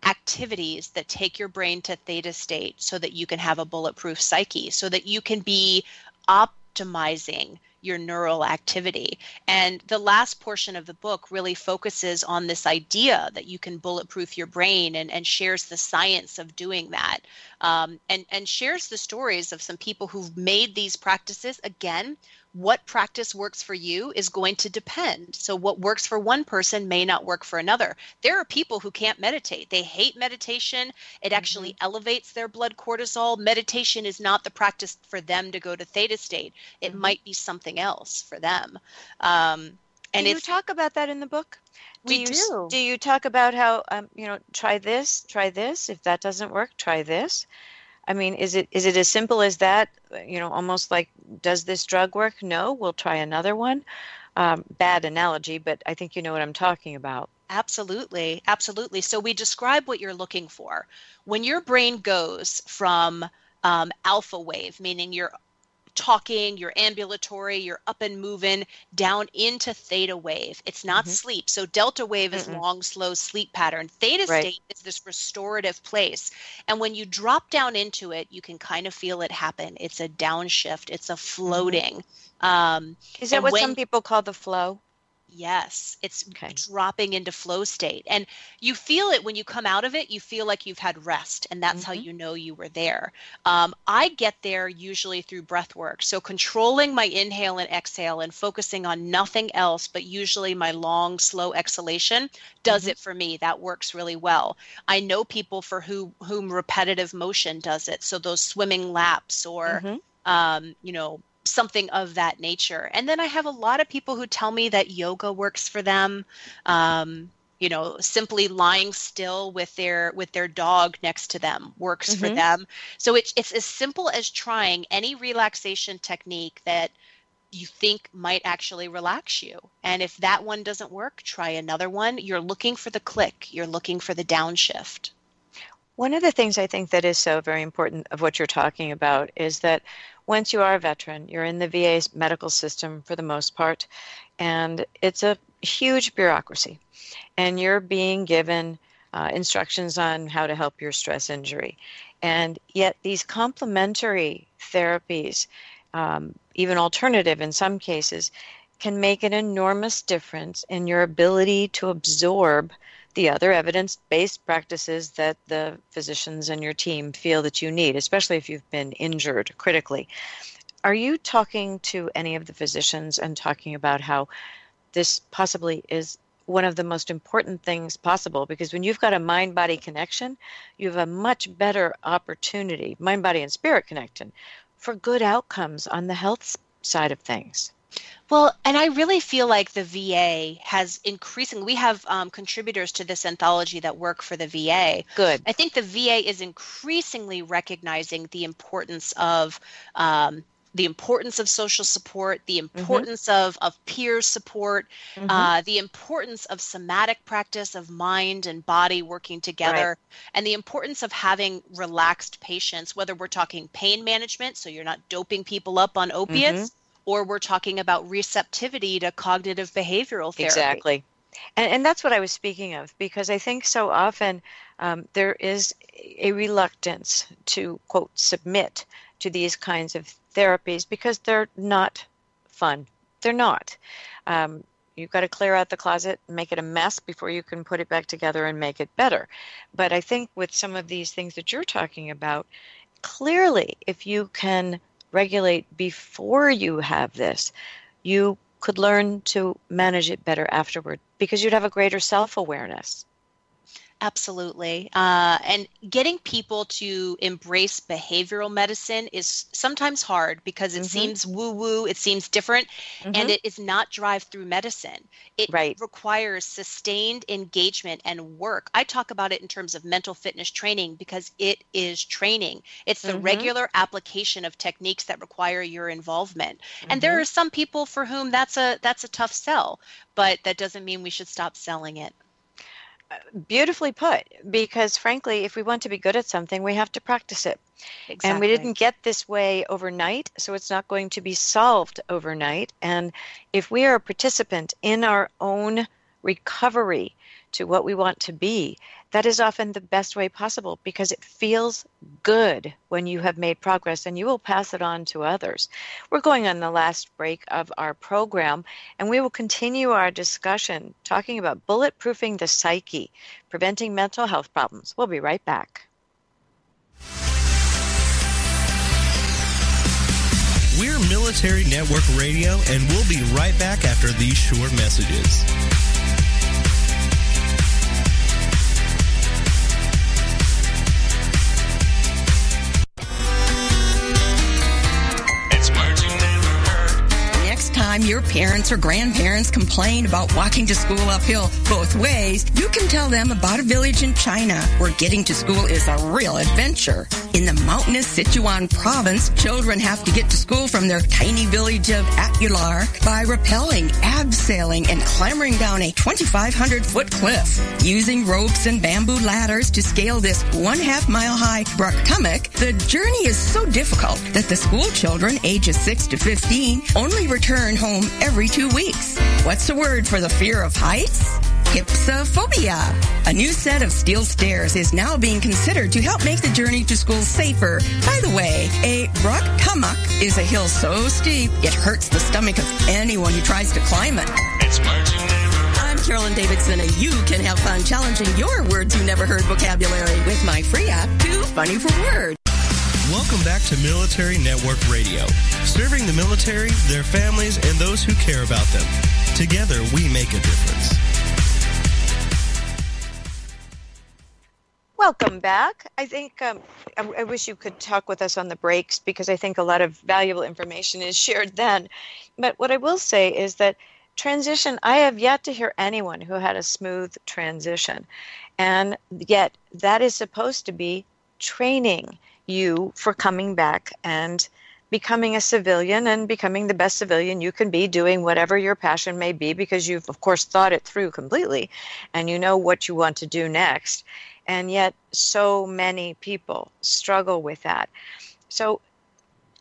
activities that take your brain to theta state so that you can have a bulletproof psyche, so that you can be optimizing your neural activity. And the last portion of the book really focuses on this idea that you can bulletproof your brain and, and shares the science of doing that um, and, and shares the stories of some people who've made these practices again what practice works for you is going to depend. So, what works for one person may not work for another. There are people who can't meditate. They hate meditation. It actually mm-hmm. elevates their blood cortisol. Meditation is not the practice for them to go to theta state, it mm-hmm. might be something else for them. Um, and do you talk about that in the book? Do we you, do. Do you talk about how um, you know try this, try this? If that doesn't work, try this. I mean, is it is it as simple as that? You know, almost like, does this drug work? No, we'll try another one. Um, bad analogy, but I think you know what I'm talking about. Absolutely, absolutely. So we describe what you're looking for. When your brain goes from um, alpha wave, meaning you're talking, you're ambulatory, you're up and moving down into theta wave. It's not mm-hmm. sleep. So delta wave is Mm-mm. long, slow sleep pattern. Theta right. state is this restorative place. And when you drop down into it, you can kind of feel it happen. It's a downshift, it's a mm-hmm. floating. Mm-hmm. Um, is that what when, some people call the flow? Yes, it's okay. dropping into flow state. And you feel it when you come out of it, you feel like you've had rest, and that's mm-hmm. how you know you were there. Um, I get there usually through breath work. So controlling my inhale and exhale and focusing on nothing else, but usually my long, slow exhalation does mm-hmm. it for me. That works really well. I know people for who, whom repetitive motion does it. So those swimming laps or, mm-hmm. um, you know, something of that nature. And then I have a lot of people who tell me that yoga works for them. Um, you know simply lying still with their with their dog next to them works mm-hmm. for them so it's it's as simple as trying any relaxation technique that you think might actually relax you and if that one doesn't work try another one you're looking for the click you're looking for the downshift one of the things I think that is so very important of what you're talking about is that once you are a veteran, you're in the VA medical system for the most part, and it's a huge bureaucracy, and you're being given uh, instructions on how to help your stress injury. And yet, these complementary therapies, um, even alternative in some cases, can make an enormous difference in your ability to absorb the other evidence based practices that the physicians and your team feel that you need, especially if you've been injured critically. Are you talking to any of the physicians and talking about how this possibly is one of the most important things possible because when you've got a mind body connection, you have a much better opportunity, mind body and spirit connection, for good outcomes on the health side of things. Well, and I really feel like the VA has increasing. We have um, contributors to this anthology that work for the VA. Good. I think the VA is increasingly recognizing the importance of um, the importance of social support, the mm-hmm. importance mm-hmm. of, of peer support, mm-hmm. uh, the importance of somatic practice of mind and body working together, right. and the importance of having relaxed patients, whether we're talking pain management, so you're not doping people up on opiates. Mm-hmm or we're talking about receptivity to cognitive behavioral therapy. Exactly. And, and that's what I was speaking of because I think so often um, there is a reluctance to, quote, submit to these kinds of therapies because they're not fun. They're not. Um, you've got to clear out the closet and make it a mess before you can put it back together and make it better. But I think with some of these things that you're talking about, clearly, if you can regulate before you have this, you could learn to manage it better afterward because you'd have a greater self awareness. Absolutely. Uh, and getting people to embrace behavioral medicine is sometimes hard because it mm-hmm. seems woo woo, it seems different, mm-hmm. and it is not drive through medicine. It right. requires sustained engagement and work. I talk about it in terms of mental fitness training because it is training. It's the mm-hmm. regular application of techniques that require your involvement. And there mm-hmm. are some people for whom that's a that's a tough sell, but that doesn't mean we should stop selling it beautifully put because frankly if we want to be good at something we have to practice it exactly. and we didn't get this way overnight so it's not going to be solved overnight and if we are a participant in our own recovery to what we want to be that is often the best way possible because it feels good when you have made progress and you will pass it on to others. We're going on the last break of our program and we will continue our discussion talking about bulletproofing the psyche, preventing mental health problems. We'll be right back. We're Military Network Radio, and we'll be right back after these short messages. Time your parents or grandparents complain about walking to school uphill both ways, you can tell them about a village in China where getting to school is a real adventure. In the mountainous Sichuan province, children have to get to school from their tiny village of Apular by rappelling, abseiling, and clambering down a 2,500 foot cliff. Using ropes and bamboo ladders to scale this one half mile high Bruktumuk, the journey is so difficult that the school children ages 6 to 15 only return home home every two weeks. What's the word for the fear of heights? Hypsophobia. A new set of steel stairs is now being considered to help make the journey to school safer. By the way, a rock Bruktumuk is a hill so steep it hurts the stomach of anyone who tries to climb it. It's I'm Carolyn Davidson, and you can have fun challenging your words you never heard vocabulary with my free app, Too Funny for Words. Welcome back to Military Network Radio, serving the military, their families, and those who care about them. Together, we make a difference. Welcome back. I think um, I, I, wish you could talk with us on the breaks because I think a lot of valuable information is shared then. But what I will say is that transition, I have yet to hear anyone who had a smooth transition. And yet, that is supposed to be training you for coming back and becoming a civilian and becoming the best civilian you can be, doing whatever your passion may be, because you've, of course, thought it through completely and you know what you want to do next. And yet, so many people struggle with that. So,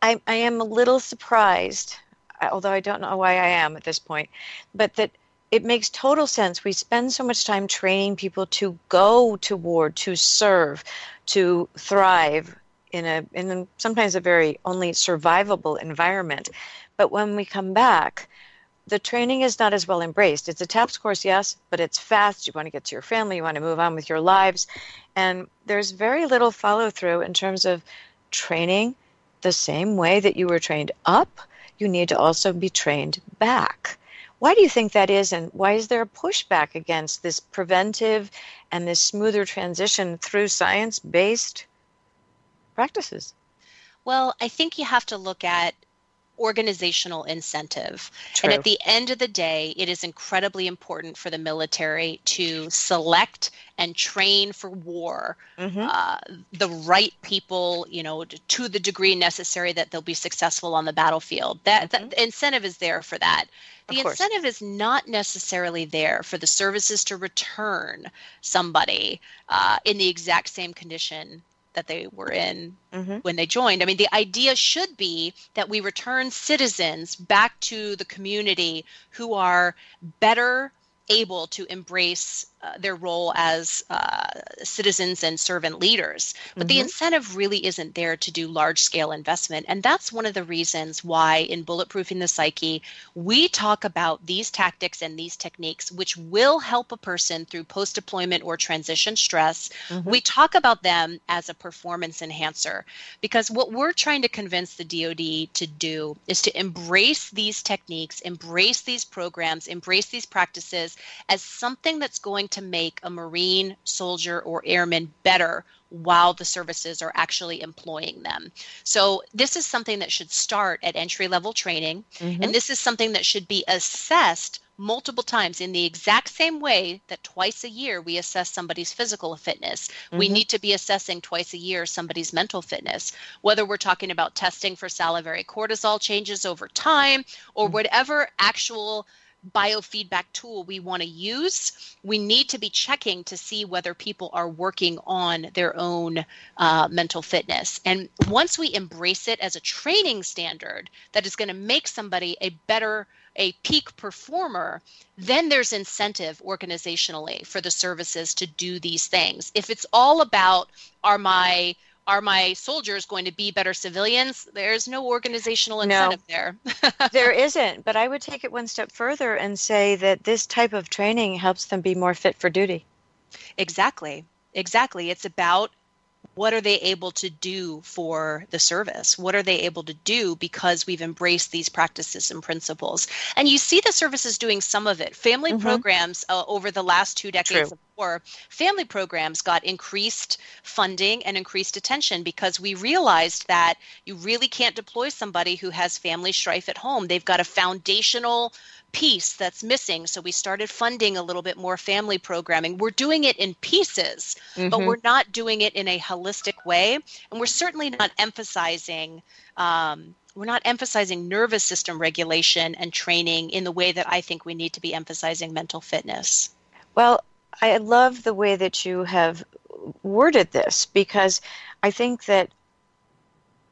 I, I am a little surprised, although I don't know why I am at this point, but that it makes total sense. We spend so much time training people to go to war, to serve, to thrive, in a in sometimes a very only survivable environment. But when we come back, the training is not as well embraced. It's a TAPS course, yes, but it's fast. You want to get to your family, you want to move on with your lives. And there's very little follow through in terms of training the same way that you were trained up. You need to also be trained back. Why do you think that is, and why is there a pushback against this preventive and this smoother transition through science based practices? Well, I think you have to look at organizational incentive. True. And at the end of the day, it is incredibly important for the military to select and train for war mm-hmm. uh, the right people, you know, to the degree necessary that they'll be successful on the battlefield. That, mm-hmm. the incentive is there for that. The incentive is not necessarily there for the services to return somebody uh, in the exact same condition that they were in mm-hmm. when they joined. I mean, the idea should be that we return citizens back to the community who are better able to embrace their role as uh, citizens and servant leaders. But mm-hmm. the incentive really isn't there to do large scale investment. And that's one of the reasons why in Bulletproofing the Psyche, we talk about these tactics and these techniques, which will help a person through post deployment or transition stress. Mm-hmm. We talk about them as a performance enhancer because what we're trying to convince the DoD to do is to embrace these techniques, embrace these programs, embrace these practices as something that's going to make a Marine, soldier, or airman better while the services are actually employing them. So, this is something that should start at entry level training, mm-hmm. and this is something that should be assessed multiple times in the exact same way that twice a year we assess somebody's physical fitness. Mm-hmm. We need to be assessing twice a year somebody's mental fitness, whether we're talking about testing for salivary cortisol changes over time or mm-hmm. whatever actual biofeedback tool we want to use, we need to be checking to see whether people are working on their own uh, mental fitness. And once we embrace it as a training standard that is going to make somebody a better a peak performer, then there's incentive organizationally for the services to do these things. If it's all about are my are my soldiers going to be better civilians? There's no organizational incentive no, there. [laughs] there isn't, but I would take it one step further and say that this type of training helps them be more fit for duty. Exactly. Exactly. It's about what are they able to do for the service? What are they able to do because we've embraced these practices and principles? And you see the services doing some of it. Family mm-hmm. programs uh, over the last two decades True. of war, family programs got increased funding and increased attention because we realized that you really can't deploy somebody who has family strife at home. They've got a foundational piece that's missing. So we started funding a little bit more family programming. We're doing it in pieces, mm-hmm. but we're not doing it in a holistic way. And we're certainly not emphasizing. Um, we're not emphasizing nervous system regulation and training in the way that I think we need to be emphasizing mental fitness. Well, I love the way that you have worded this because I think that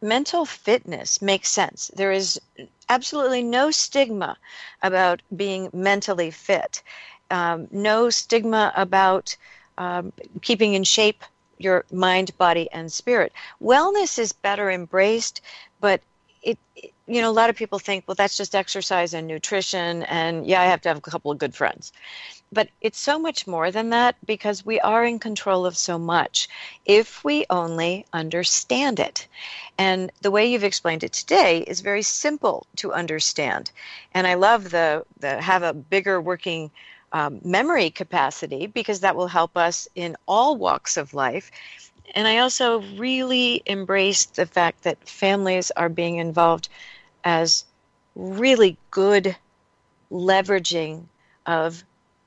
mental fitness makes sense. There is absolutely no stigma about being mentally fit, um, no stigma about um, keeping in shape your mind, body, and spirit. Wellness is better embraced, but it, it, you know, a lot of people think, well, that's just exercise and nutrition, and yeah, I have to have a couple of good friends. But it's so much more than that because we are in control of so much if we only understand it. And the way you've explained it today is very simple to understand. And I love the, the have a bigger working um, memory capacity because that will help us in all walks of life. And I also really embrace the fact that families are being involved as really good leveraging of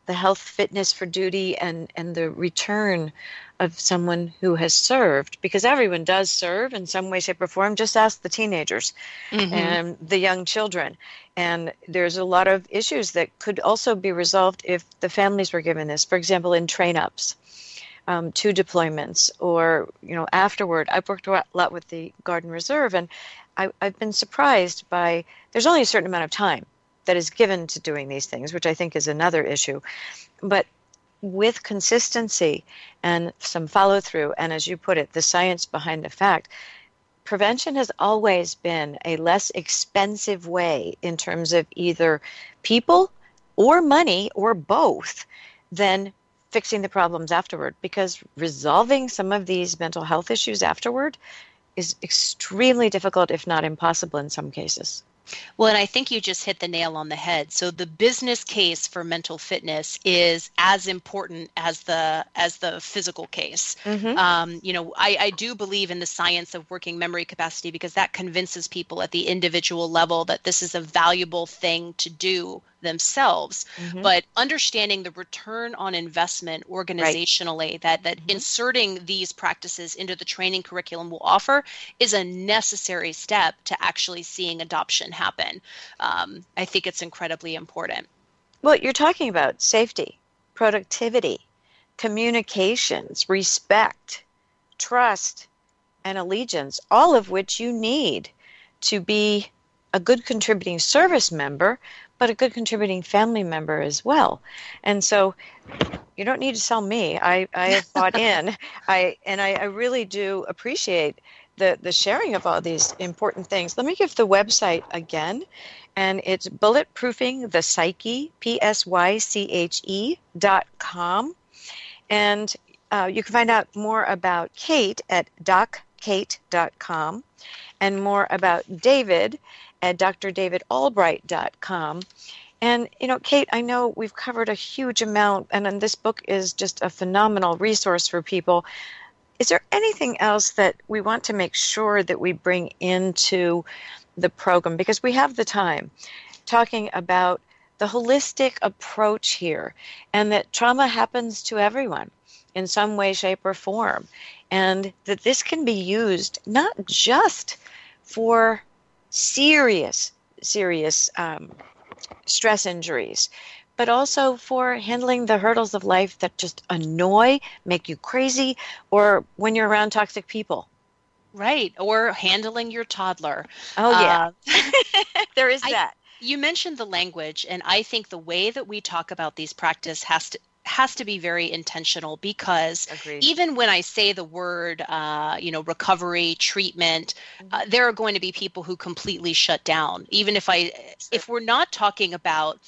the health fitness for duty and, and the return of someone who has served because everyone does serve in some way shape or form. Just ask the teenagers mm-hmm. and the young children. And there's a lot of issues that could also be resolved if the families were given this. For example in train ups um, to deployments or you know afterward i've worked a lot with the Guard and Reserve and I, i've been surprised by there's only a certain amount of time that is given to doing these things, which I think is another issue. But with consistency and some follow through, and as you put it, the science behind the fact, prevention has always been a less expensive way in terms of either people or money or both than fixing the problems afterward because resolving some of these mental health issues afterward is extremely difficult if not impossible in some cases well, and I think you just hit the nail on the head. So the business case for mental fitness is as important as the as the physical case. Mm-hmm. Um, you know, I, I do believe in the science of working memory capacity because that convinces people at the individual level that this is a valuable thing to do themselves mm-hmm. but understanding the return on investment organizationally right. that that mm-hmm. inserting these practices into the training curriculum will offer is a necessary step to actually seeing adoption happen um, i think it's incredibly important well you're talking about safety productivity communications respect trust and allegiance all of which you need to be a good contributing service member but a good contributing family member as well. And so you don't need to sell me. I, I have bought [laughs] in. I and I, I really do appreciate the, the sharing of all these important things. Let me give the website again. And it's bulletproofing the psyche, P S Y C H E dot com. And uh, you can find out more about Kate at dockate.com and more about David at drdavidalbright.com. And, you know, Kate, I know we've covered a huge amount, and, and this book is just a phenomenal resource for people. Is there anything else that we want to make sure that we bring into the program? Because we have the time talking about the holistic approach here and that trauma happens to everyone in some way, shape, or form. And that this can be used not just for serious, serious um, stress injuries, but also for handling the hurdles of life that just annoy, make you crazy, or when you're around toxic people. Right, or handling your toddler. Oh, yeah. Uh, [laughs] there is I, that. You mentioned the language, and I think the way that we talk about these practice has to has to be very intentional because Agreed. even when I say the word, uh, you know, recovery, treatment, mm-hmm. uh, there are going to be people who completely shut down. Even if I, if we're not talking about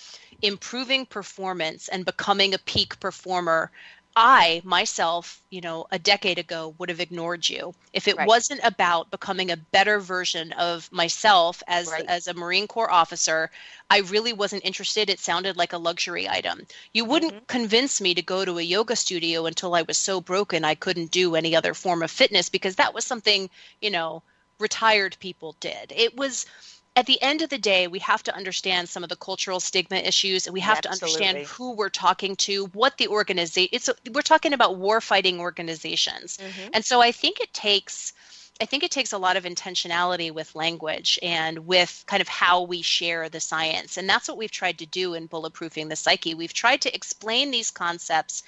improving performance and becoming a peak performer I myself, you know, a decade ago would have ignored you if it right. wasn't about becoming a better version of myself as right. as a Marine Corps officer. I really wasn't interested. It sounded like a luxury item. You wouldn't mm-hmm. convince me to go to a yoga studio until I was so broken I couldn't do any other form of fitness because that was something, you know, retired people did. It was at the end of the day, we have to understand some of the cultural stigma issues, and we have to understand who we're talking to, what the organization. It's we're talking about war fighting organizations, mm-hmm. and so I think it takes. I think it takes a lot of intentionality with language and with kind of how we share the science. And that's what we've tried to do in Bulletproofing the Psyche. We've tried to explain these concepts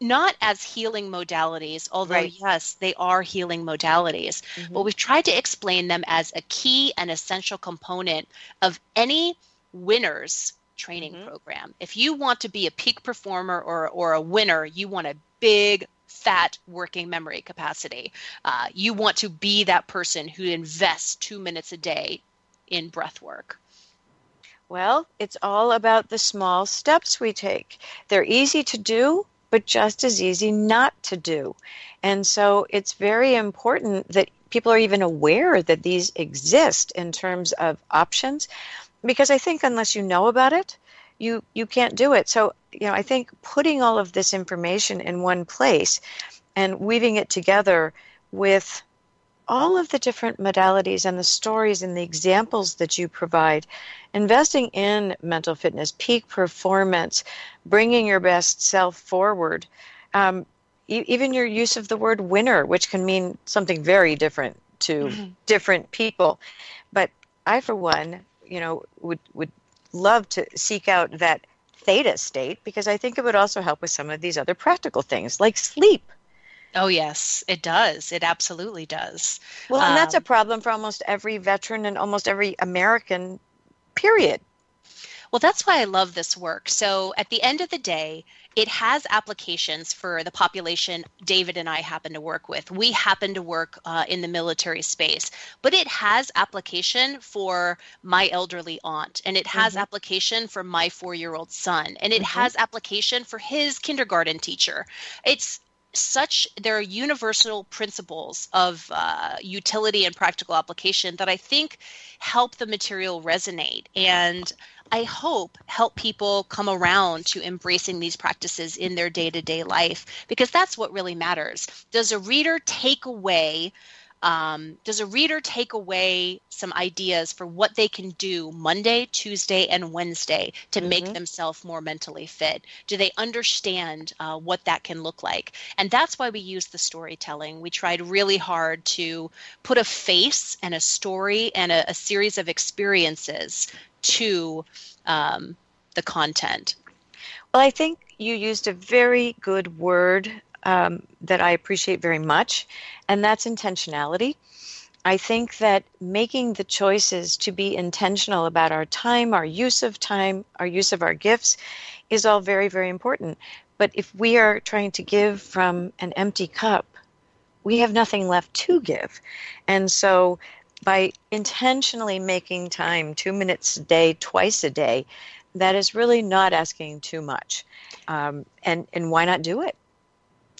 not as healing modalities, although right. yes, they are healing modalities, mm-hmm. but we've tried to explain them as a key and essential component of any winner's training mm-hmm. program. If you want to be a peak performer or, or a winner, you want a big, fat working memory capacity. Uh, you want to be that person who invests two minutes a day in breath work. Well, it's all about the small steps we take. They're easy to do, but just as easy not to do. And so it's very important that people are even aware that these exist in terms of options because I think unless you know about it, you you can't do it. So, you know, I think putting all of this information in one place and weaving it together with all of the different modalities and the stories and the examples that you provide, investing in mental fitness, peak performance, bringing your best self forward, um, e- even your use of the word winner, which can mean something very different to mm-hmm. different people. But I, for one, you know, would would love to seek out that theta state because I think it would also help with some of these other practical things like sleep. Oh, yes, it does. It absolutely does. Well, and um, that's a um, problem for almost every veteran and almost every American, period. Well, that's why I love this work. So, at the end of the day, it has applications for the population David and I happen to work with. We happen to work uh, in the military space, but it has application for my elderly aunt, and it has mm-hmm. application for my four year old son, and it mm-hmm. has application for his kindergarten teacher. It's such there are universal principles of uh, utility and practical application that I think help the material resonate and I hope help people come around to embracing these practices in their day-to-day life because that's what really matters. Does a reader take away um, does a reader take away some ideas for what they can do Monday, Tuesday, and Wednesday to mm-hmm. make themselves more mentally fit? Do they understand uh, what that can look like? And that's why we use the storytelling. We tried really hard to put a face and a story and a, a series of experiences to um, the content. Well, I think you used a very good word um, that I appreciate very much, and that's intentionality. I think that making the choices to be intentional about our time, our use of time, our use of our gifts is all very, very important. But if we are trying to give from an empty cup, we have nothing left to give. And so by intentionally making time two minutes a day, twice a day, that is really not asking too much. Um, and, and why not do it?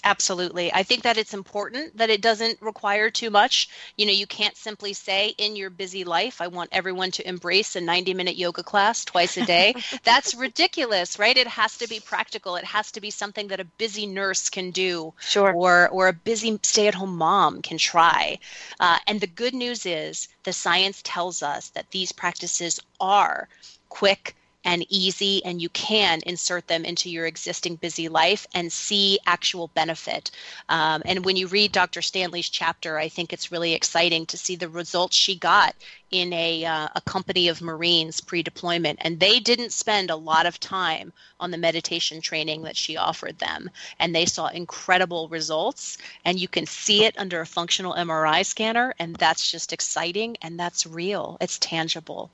Absolutely. I think that it's important that it doesn't require too much. You know, you can't simply say in your busy life, I want everyone to embrace a 90 minute yoga class twice a day. [laughs] That's ridiculous, right? It has to be practical. It has to be something that a busy nurse can do sure. or, or a busy stay at home mom can try. Uh, and the good news is the science tells us that these practices are quick, and easy, and you can insert them into your existing busy life and see actual benefit. Um, and when you read Dr. Stanley's chapter, I think it's really exciting to see the results she got in a, uh, a company of Marines pre deployment. And they didn't spend a lot of time on the meditation training that she offered them. And they saw incredible results. And you can see it under a functional MRI scanner. And that's just exciting and that's real, it's tangible.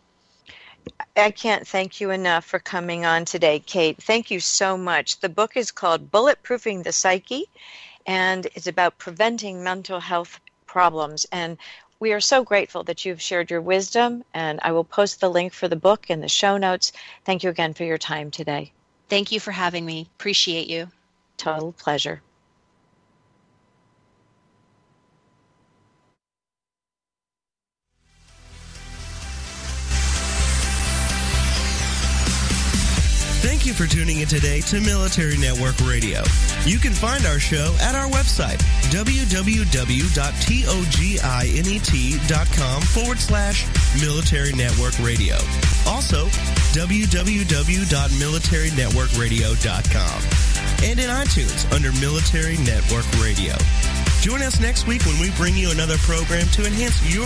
I can't thank you enough for coming on today, Kate. Thank you so much. The book is called Bulletproofing the Psyche, and it's about preventing mental health problems. And we are so grateful that you've shared your wisdom, and I will post the link for the book in the show notes. Thank you again for your time today. Thank you for having me. Appreciate you. Total pleasure. Thank you for tuning in today to Military Network Radio. You can find our show at our website, www.toginet.com forward slash Military Network Radio. Also, www.militarynetworkradio.com. And in iTunes under Military Network Radio. Join us next week when we bring you another program to enhance your